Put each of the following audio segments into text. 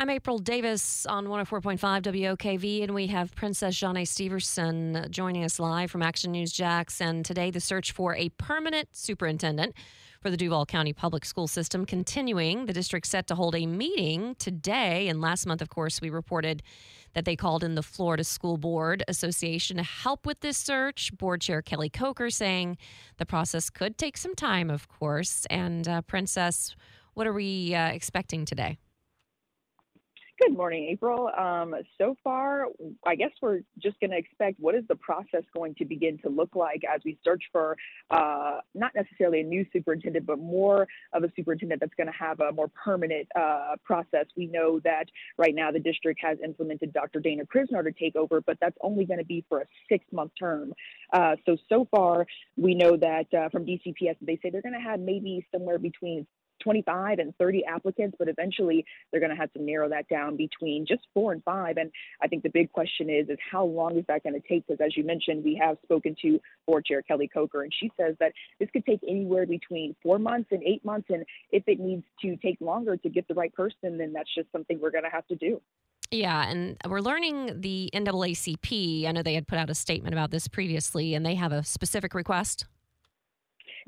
I'm April Davis on 104.5 WOKV, and we have Princess Jhane Stepherson joining us live from Action News Jax. And today, the search for a permanent superintendent for the Duval County Public School System continuing. The district set to hold a meeting today. And last month, of course, we reported that they called in the Florida School Board Association to help with this search. Board Chair Kelly Coker saying the process could take some time, of course. And uh, Princess, what are we uh, expecting today? Good morning, April. Um, so far, I guess we're just going to expect what is the process going to begin to look like as we search for uh, not necessarily a new superintendent, but more of a superintendent that's going to have a more permanent uh, process. We know that right now the district has implemented Dr. Dana Kriznar to take over, but that's only going to be for a six month term. Uh, so, so far, we know that uh, from DCPS, they say they're going to have maybe somewhere between 25 and 30 applicants, but eventually they're going to have to narrow that down between just four and five. And I think the big question is, is how long is that going to take? Because as you mentioned, we have spoken to board chair Kelly Coker, and she says that this could take anywhere between four months and eight months. And if it needs to take longer to get the right person, then that's just something we're going to have to do. Yeah, and we're learning the NAACP. I know they had put out a statement about this previously, and they have a specific request.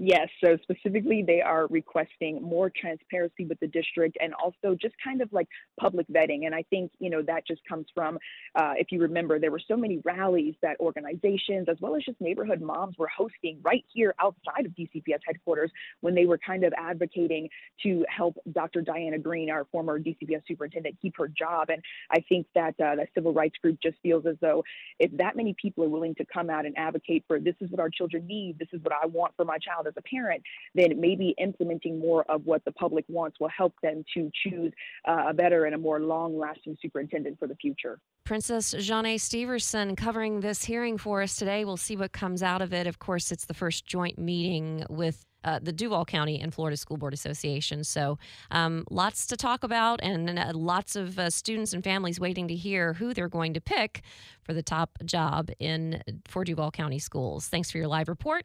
Yes, so specifically, they are requesting more transparency with the district and also just kind of like public vetting. And I think, you know, that just comes from, uh, if you remember, there were so many rallies that organizations as well as just neighborhood moms were hosting right here outside of DCPS headquarters when they were kind of advocating to help Dr. Diana Greene, our former DCPS superintendent, keep her job. And I think that uh, the civil rights group just feels as though if that many people are willing to come out and advocate for this is what our children need, this is what I want for my child as a parent, then maybe implementing more of what the public wants will help them to choose uh, a better and a more long lasting superintendent for the future. Princess Jhane Stepherson covering this hearing for us today. We'll see what comes out of it. Of course, it's the first joint meeting with uh, the Duval County and Florida School Board Association. So, um, lots to talk about, and uh, lots of uh, students and families waiting to hear who they're going to pick for the top job in for Duval County schools. Thanks for your live report.